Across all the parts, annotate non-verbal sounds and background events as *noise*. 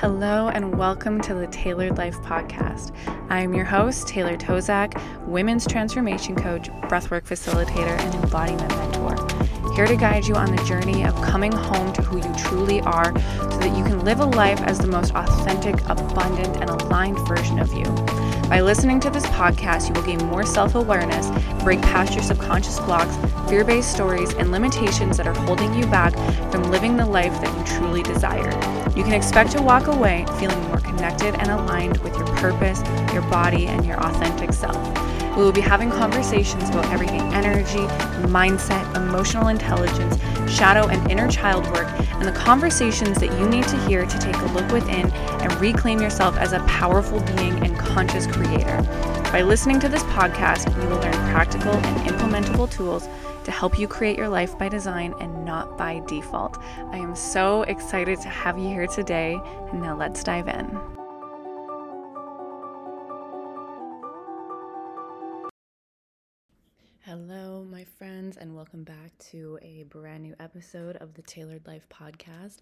Hello, and welcome to the Tailored Life Podcast. I am your host, Taylor Tozak, women's transformation coach, breathwork facilitator, and embodiment mentor. Here to guide you on the journey of coming home to who you truly are so that you can live a life as the most authentic, abundant, and aligned version of you. By listening to this podcast, you will gain more self awareness, break past your subconscious blocks, fear based stories, and limitations that are holding you back from living the life that you truly desire. You can expect to walk away feeling more connected and aligned with your purpose, your body, and your authentic self. We will be having conversations about everything energy, mindset, emotional intelligence, shadow and inner child work, and the conversations that you need to hear to take a look within and reclaim yourself as a powerful being and conscious creator. By listening to this podcast, you will learn practical and implementable tools to help you create your life by design and not by default. I am so excited to have you here today, and now let's dive in. Friends, and welcome back to a brand new episode of the Tailored Life Podcast.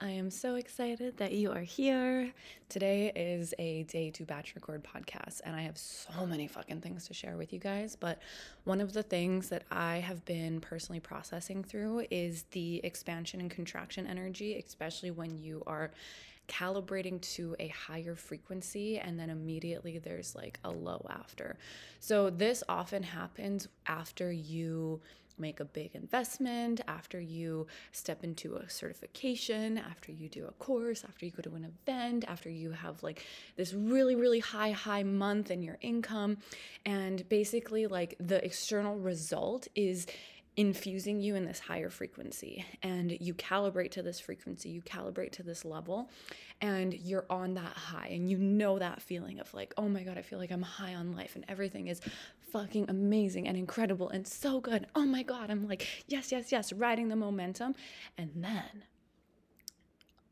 I am so excited that you are here. Today is a day to batch record podcast, and I have so many fucking things to share with you guys. But one of the things that I have been personally processing through is the expansion and contraction energy, especially when you are calibrating to a higher frequency and then immediately there's like a low after. So this often happens after you make a big investment, after you step into a certification, after you do a course, after you go to an event, after you have like this really, really high, high month in your income. And basically, like the external result is infusing you in this higher frequency and you calibrate to this frequency you calibrate to this level and you're on that high and you know that feeling of like oh my god i feel like i'm high on life and everything is fucking amazing and incredible and so good. Oh my god. I'm like yes yes yes riding the momentum. And then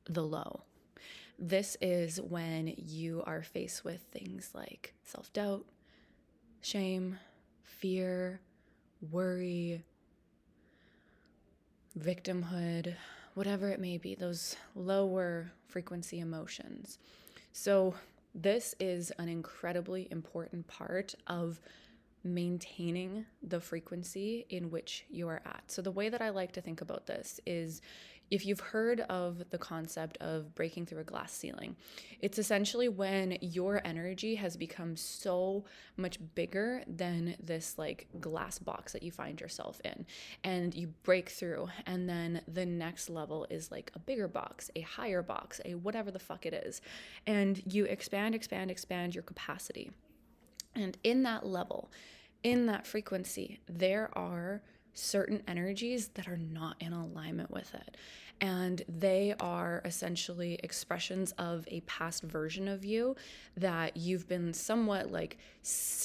the low. This is when you are faced with things like self-doubt shame fear worry victimhood, whatever it may be, those lower frequency emotions. So, this is an incredibly important part of maintaining the frequency in which you are at. So, the way that I like to think about this is if you've heard of the concept of breaking through a glass ceiling, it's essentially when your energy has become so much bigger than this like glass box that you find yourself in, and you break through. And then the next level is like a bigger box, a higher box, a whatever the fuck it is. And you expand, expand, expand your capacity. And in that level, in that frequency, there are certain energies that are not in alignment with it. And they are essentially expressions of a past version of you that you've been somewhat like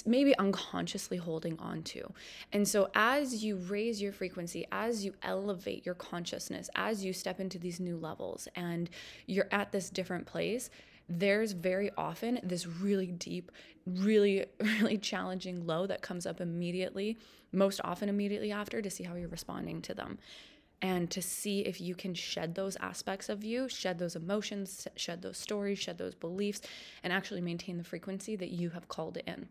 maybe unconsciously holding on to. And so, as you raise your frequency, as you elevate your consciousness, as you step into these new levels and you're at this different place, there's very often this really deep, really, *laughs* really challenging low that comes up immediately, most often immediately after, to see how you're responding to them and to see if you can shed those aspects of you, shed those emotions, shed those stories, shed those beliefs, and actually maintain the frequency that you have called in.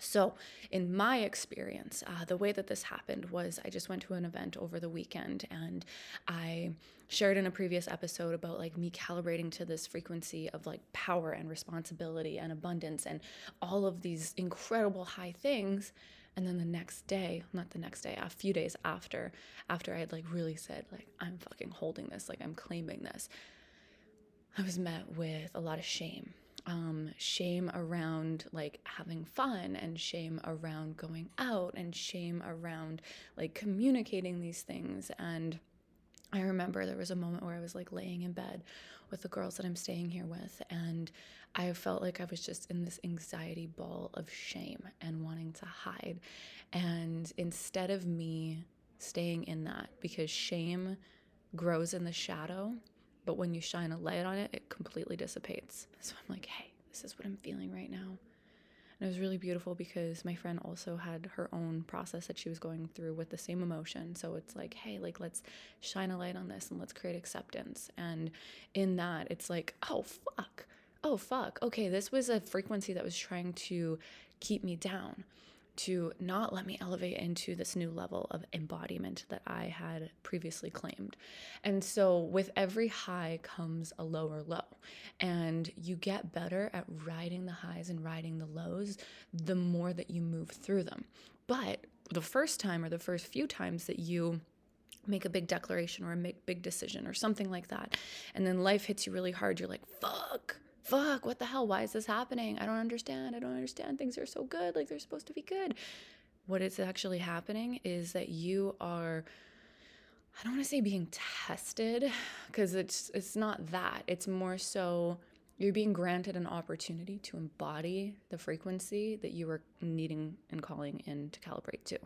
So, in my experience, uh, the way that this happened was I just went to an event over the weekend and I shared in a previous episode about like me calibrating to this frequency of like power and responsibility and abundance and all of these incredible high things. And then the next day, not the next day, a few days after, after I had like really said, like, I'm fucking holding this, like, I'm claiming this, I was met with a lot of shame um, shame around like having fun and shame around going out and shame around like communicating these things and I remember there was a moment where I was like laying in bed with the girls that I'm staying here with, and I felt like I was just in this anxiety ball of shame and wanting to hide. And instead of me staying in that, because shame grows in the shadow, but when you shine a light on it, it completely dissipates. So I'm like, hey, this is what I'm feeling right now. And it was really beautiful because my friend also had her own process that she was going through with the same emotion. So it's like, hey, like let's shine a light on this and let's create acceptance. And in that, it's like, oh, fuck. Oh, fuck. Okay, this was a frequency that was trying to keep me down to not let me elevate into this new level of embodiment that I had previously claimed. And so, with every high comes a lower low, and you get better at riding the highs and riding the lows the more that you move through them. But the first time or the first few times that you make a big declaration or a big decision or something like that, and then life hits you really hard, you're like, fuck fuck, what the hell? Why is this happening? I don't understand. I don't understand. Things are so good, like they're supposed to be good. What is actually happening is that you are I don't want to say being tested because it's it's not that. It's more so you're being granted an opportunity to embody the frequency that you are needing and calling in to calibrate to.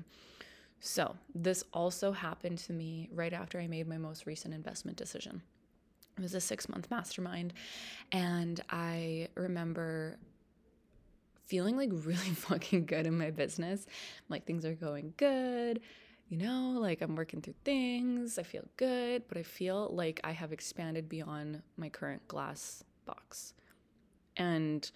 So, this also happened to me right after I made my most recent investment decision. It was a six month mastermind. And I remember feeling like really *laughs* fucking good in my business. Like things are going good, you know, like I'm working through things. I feel good, but I feel like I have expanded beyond my current glass box. And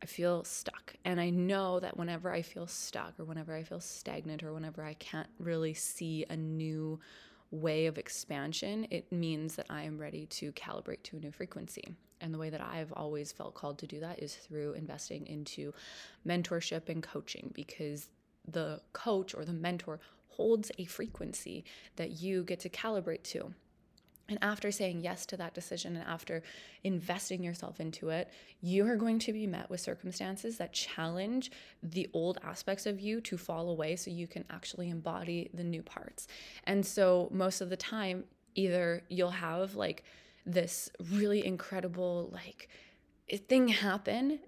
I feel stuck. And I know that whenever I feel stuck or whenever I feel stagnant or whenever I can't really see a new way of expansion, it means that I am ready to calibrate to a new frequency. And the way that I've always felt called to do that is through investing into mentorship and coaching because the coach or the mentor holds a frequency that you get to calibrate to. And after saying yes to that decision and after investing yourself into it, you are going to be met with circumstances that challenge the old aspects of you to fall away so you can actually embody the new parts. And so, most of the time, either you'll have like this really incredible, like, thing happen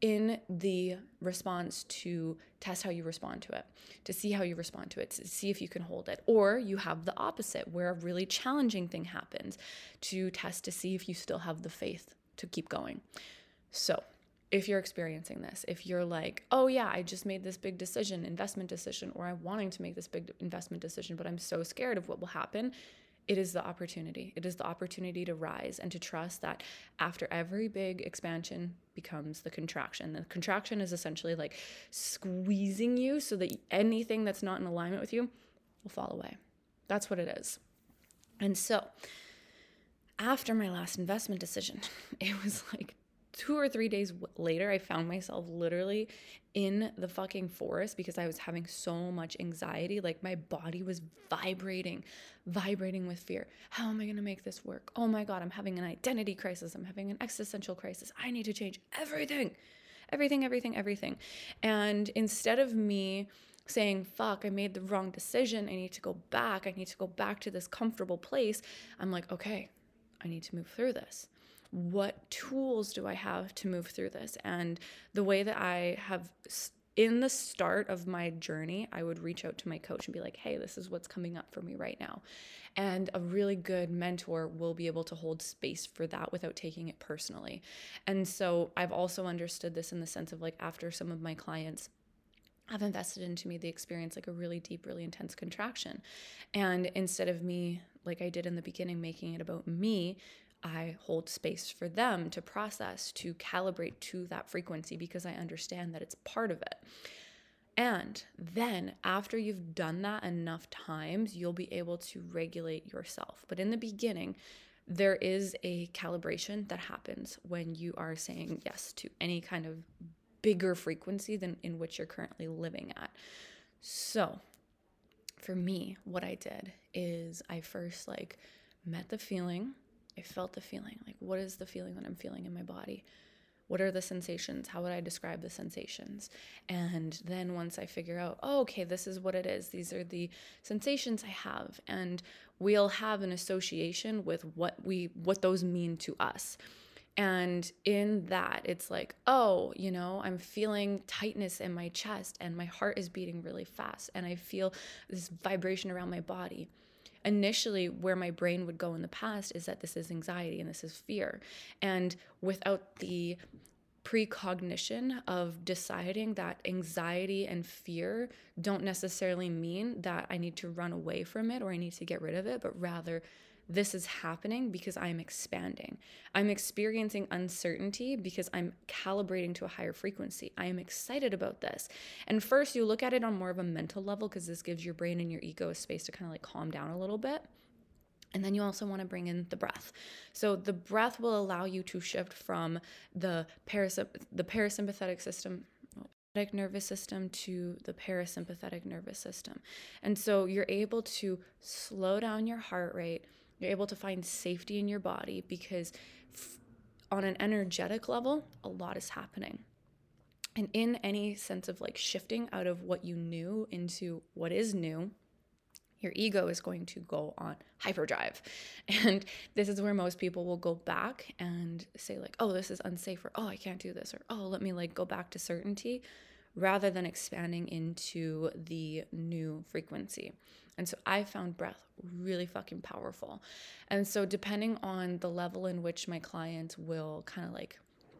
in the response to test how you respond to it, to see how you respond to it, to see if you can hold it. Or you have the opposite, where a really challenging thing happens to test to see if you still have the faith to keep going. So, if you're experiencing this, if you're like, oh yeah, I just made this big decision, investment decision, or I'm wanting to make this big investment decision, but I'm so scared of what will happen, it is the opportunity. It is the opportunity to rise and to trust that after every big expansion becomes the contraction. The contraction is essentially like squeezing you so that anything that's not in alignment with you will fall away. That's what it is. And so, after my last investment decision, *laughs* it was like two or three days later, I found myself literally in the fucking forest because I was having so much anxiety. Like my body was vibrating, vibrating with fear. How am I going to make this work? Oh my God, I'm having an identity crisis. I'm having an existential crisis. I need to change everything, everything, everything, everything. And instead of me, saying, fuck, I made the wrong decision. I need to go back. I need to go back to this comfortable place. I'm like, okay, I need to move through this what tools do I have to move through this? And the way that I have in the start of my journey, I would reach out to my coach and be like, hey, this is what's coming up for me right now. And a really good mentor will be able to hold space for that without taking it personally. And so I've also understood this in the sense of like, after some of my clients, have invested into me, they experience like a really deep, really intense contraction. And instead of me, like I did in the beginning, making it about me, I hold space for them to process, to calibrate to that frequency because I understand that it's part of it. And then, after you've done that enough times, you'll be able to regulate yourself. But in the beginning, there is a calibration that happens when you are saying yes to any kind of bigger frequency than in which you're currently living at. So, for me, what I did is I first like met the feeling I felt the feeling. Like, what is the feeling that I'm feeling in my body? What are the sensations? How would I describe the sensations? And then once I figure out, oh, okay, this is what it is, these are the sensations I have. And we'll have an association with what we what those mean to us. And in that, it's like, oh, you know, I'm feeling tightness in my chest and my heart is beating really fast and I feel this vibration around my body initially where my brain would go in the past is that this is anxiety and this is fear. And without the precognition of deciding that anxiety and fear don't necessarily mean that I need to run away from it or I need to get rid of it, but rather this is happening because I'm expanding. I'm experiencing uncertainty because I'm calibrating to a higher frequency. I am excited about this. And first, you look at it on more of a mental level because this gives your brain and your ego a space to kind of like calm down a little bit. And then you also want to bring in the breath. So the breath will allow you to shift from the the parasympathetic system nervous system to the parasympathetic nervous system. And so you're able to slow down your heart rate. You're able to find safety in your body because f- on an energetic level, a lot is happening. And in any sense of like shifting out of what you knew into what is new, your ego is going to go on hyperdrive. *laughs* And this is where most people will go back and say, like, oh, this is unsafe, or oh, I can't do this, or oh, let me like go back to certainty rather than expanding into the new frequency. And so I found breath really fucking powerful. And so, depending on the level in which my clients will kind of like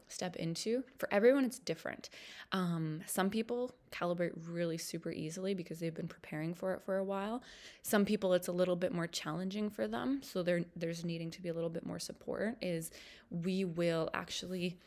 step into. For everyone, it's different. Um, some people calibrate really super easily because they've been preparing for it for a while. Some people, it's a little bit more challenging for them. So there's needing to be a little bit more support. Is we will actually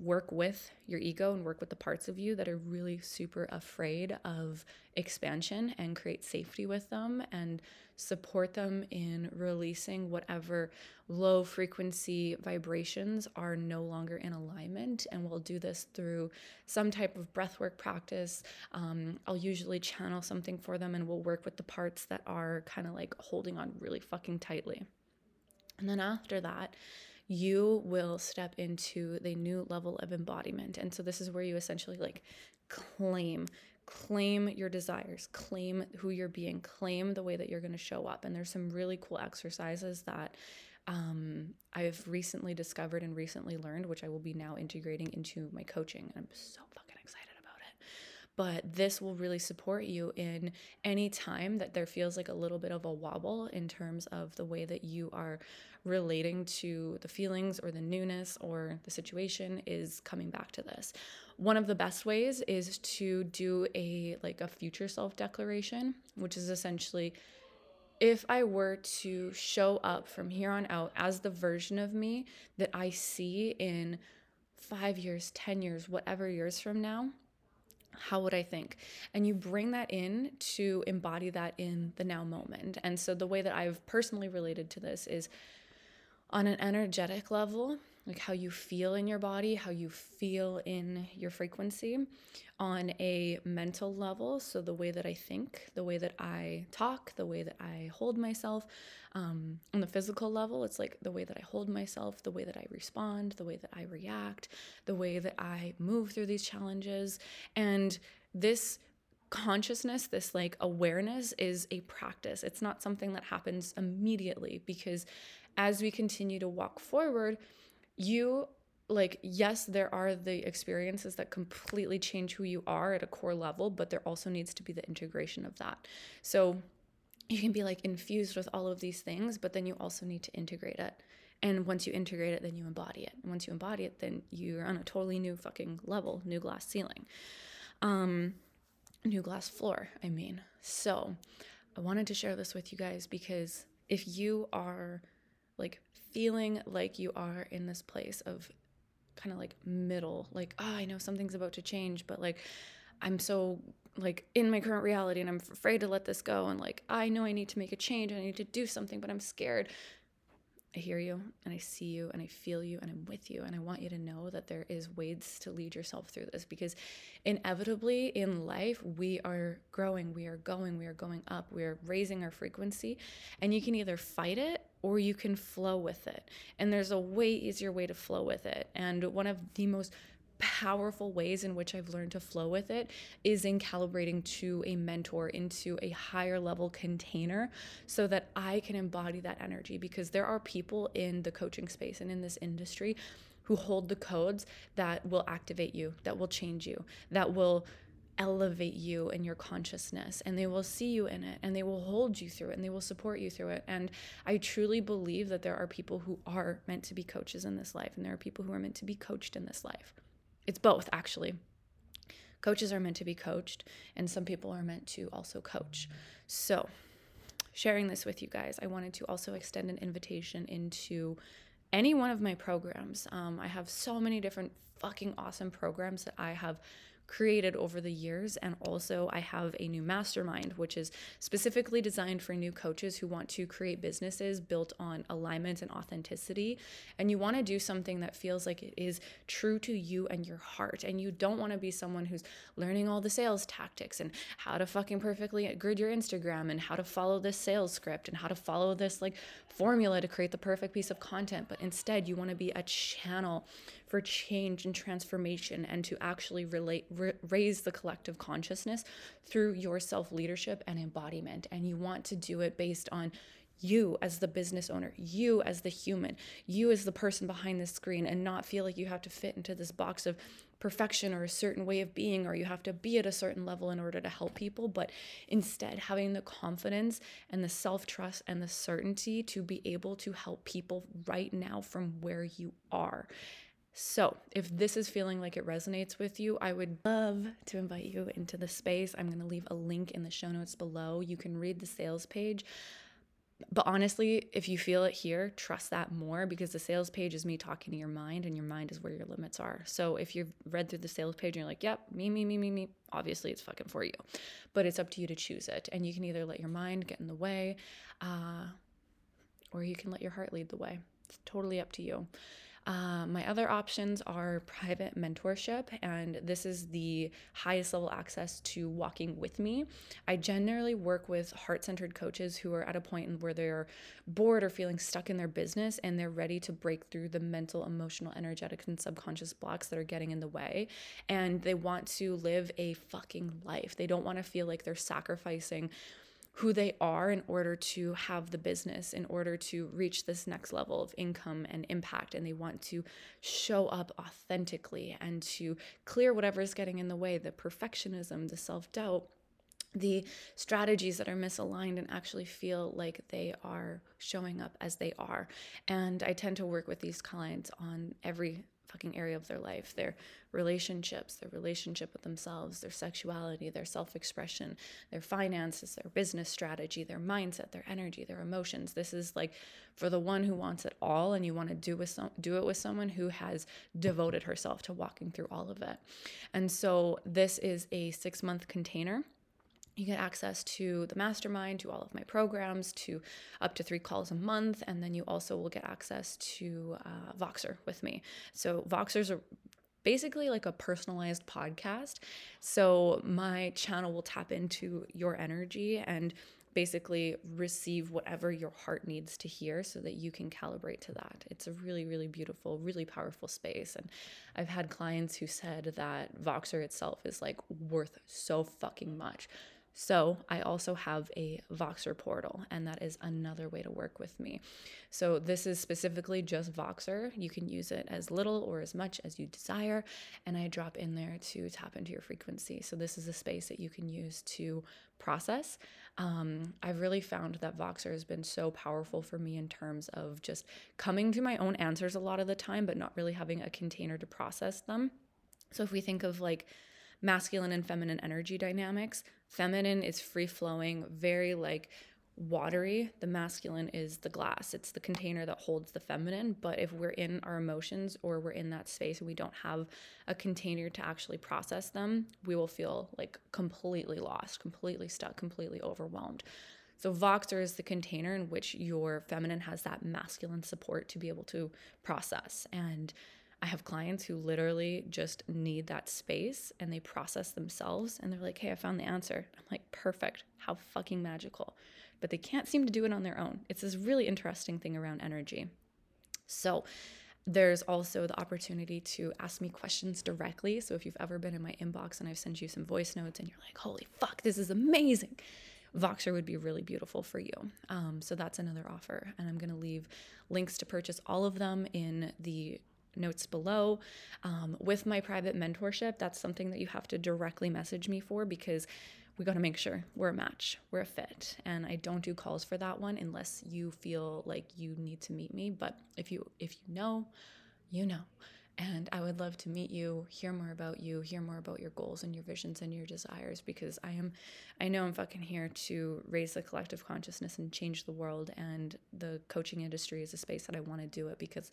work with your ego and work with the parts of you that are really super afraid of expansion and create safety with them and support them in releasing whatever low frequency vibrations are no longer in alignment. And we'll do this through some type of breathwork practice. Um, I'll usually channel something for them and we'll work with the parts that are kind of like holding on really fucking tightly. And then after that, you will step into the new level of embodiment. And so this is where you essentially like claim claim your desires, claim who you're being, claim the way that you're going to show up. And there's some really cool exercises that um, I've recently discovered and recently learned, which I will be now integrating into my coaching. And I'm so fucking excited about it. But this will really support you in any time that there feels like a little bit of a wobble in terms of the way that you are relating to the feelings or the newness or the situation is coming back to this. One of the best ways is to do a like a future self declaration, which is essentially if I were to show up from here on out as the version of me that I see in 5 years, 10 years, whatever years from now, how would I think? And you bring that in to embody that in the now moment. And so the way that I've personally related to this is on an energetic level, like how you feel in your body, how you feel in your frequency, on a mental level, so the way that I think, the way that I talk, the way that I hold myself. Um, on the physical level, it's like the way that I hold myself, the way that I respond, the way that I react, the way that I move through these challenges. And this consciousness, this like awareness is a practice. It's not something that happens immediately because as we continue to walk forward, you like yes there are the experiences that completely change who you are at a core level but there also needs to be the integration of that. So you can be like infused with all of these things but then you also need to integrate it. And once you integrate it then you embody it. And once you embody it then you're on a totally new fucking level new glass ceiling. Um new glass floor i mean. So i wanted to share this with you guys because if you are like feeling like you are in this place of kind of like middle, like, oh, I know something's about to change, but like I'm so like in my current reality and I'm afraid to let this go. And like, I know I need to make a change. I need to do something, but I'm scared. I hear you and I see you and I feel you and I'm with you. And I want you to know that there is ways to lead yourself through this because inevitably in life, we are growing, we are going, we are going up, we are raising our frequency. And you can either fight it or you can flow with it. And there's a way easier way to flow with it. And one of the most powerful ways in which I've learned to flow with it is in calibrating to a mentor into a higher level container so that I can embody that energy because there are people in the coaching space and in this industry who hold the codes that will activate you, that will change you, that will elevate you in your consciousness and they will see you in it and they will hold you through it and they will support you through it. And I truly believe that there are people who are meant to be coaches in this life and there are people who are meant to be coached in this life. It's both actually. Coaches are meant to be coached, and some people are meant to also coach. So, sharing this with you guys, I wanted to also extend an invitation into any one of my programs. Um, I have so many different fucking awesome programs that I have created over the years. And also, I have a new mastermind, which is specifically designed for new coaches who want to create businesses built on alignment and authenticity. And you want to do something that feels like it is true to you and your heart. And you don't want to be someone who's learning all the sales tactics and how to fucking perfectly grid your Instagram and how to follow this sales script and how to follow this like formula to create the perfect piece of content. But instead, you want to be a channel for change and transformation and to actually relate raise the collective consciousness through your self leadership and embodiment. And you want to do it based on you as the business owner, you as the human, you as the person behind the screen, and not feel like you have to fit into this box of perfection or a certain way of being, or you have to be at a certain level in order to help people, but instead having the confidence and the self trust and the certainty to be able to help people right now from where you are. So, if this is feeling like it resonates with you, I would love to invite you into the space. I'm going to leave a link in the show notes below. You can read the sales page. But honestly, if you feel it here, trust that more because the sales page is me talking to your mind and your mind is where your limits are. So if you've read through the sales page and you're like, yep, me, me, me, me, me, obviously it's fucking for you. But it's up to you to choose it. And you can either let your mind get in the way uh, or you can let your heart lead the way. It's totally up to you. Uh, my other options are private mentorship, and this is the highest level access to walking with me. I generally work with heart centered coaches who are at a point where they're bored or feeling stuck in their business and they're ready to break through the mental, emotional, energetic, and subconscious blocks that are getting in the way. And they want to live a fucking life. They don't want to feel like they're sacrificing who they are in order to have the business, in order to reach this next level of income and impact. And they want to show up authentically and to clear whatever is getting in the way the perfectionism, the self doubt the strategies that are misaligned and actually feel like they are showing up as they are. And I tend to work with these clients on every fucking area of their life their relationships, their relationship with themselves, their sexuality, their self expression, their finances, their business strategy, their mindset, their energy, their emotions. This is like for the one who wants it all and you want to do with do it with someone who has devoted herself to walking through all of it. And so this is a 6-month container you get access to the mastermind, to all of my programs, to up to three calls a month, and then you also will get access to uh, Voxer with me. So Voxer's a basically like a personalized podcast. So my channel will tap into your energy and basically receive whatever your heart needs to hear so that you can calibrate to that. It's a really, really beautiful, really powerful space. And I've had clients who said that Voxer itself is like worth so fucking much. So I also have a Voxer portal, and that is another way to work with me. So this is specifically just Voxer. You can use it as little or as much as you desire, and I drop in there to tap into your frequency. So this is a space that you can use to process. Um, I've really found that Voxer has been so powerful for me in terms of just coming to my own answers a lot of the time, but not really having a container to process them. So if we think of like masculine and feminine energy dynamics. Feminine is free flowing, very like watery. The masculine is the glass, it's the container that holds the feminine. But if we're in our emotions or we're in that space and we don't have a container to actually process them, we will feel like completely lost, completely stuck, completely overwhelmed. So, Voxer is the container in which your feminine has that masculine support to be able to process. And I have clients who literally just need that space and they process themselves and they're like, hey, I found the answer. I'm like, perfect. How fucking magical. But they can't seem to do it on their own. It's this really interesting thing around energy. So, there's also the opportunity to ask me questions directly. So, if you've ever been in my inbox and I've sent you some voice notes and you're like, holy fuck, this is amazing, Voxer would be really beautiful for you. Um, so, that's another offer. And I'm going to leave links to purchase all of them in the notes below. Um, with my private mentorship, that's something that you have to directly message me for because we got to make sure we're a match, we're a fit. And I don't do calls for that one unless you feel like you need to meet me. But if you if you know, you know. And I would love to meet you, hear more about you, hear more about your goals and your visions and your desires because I am I know I'm fucking here to raise the collective consciousness and change the world and the coaching industry is a space that I want to do it because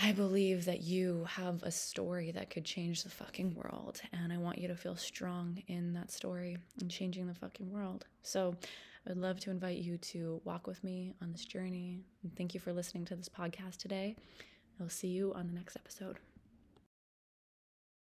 I believe that you have a story that could change the fucking world. And I want you to feel strong in that story and changing the fucking world. So I would love to invite you to walk with me on this journey. And thank you for listening to this podcast today. I'll see you on the next episode.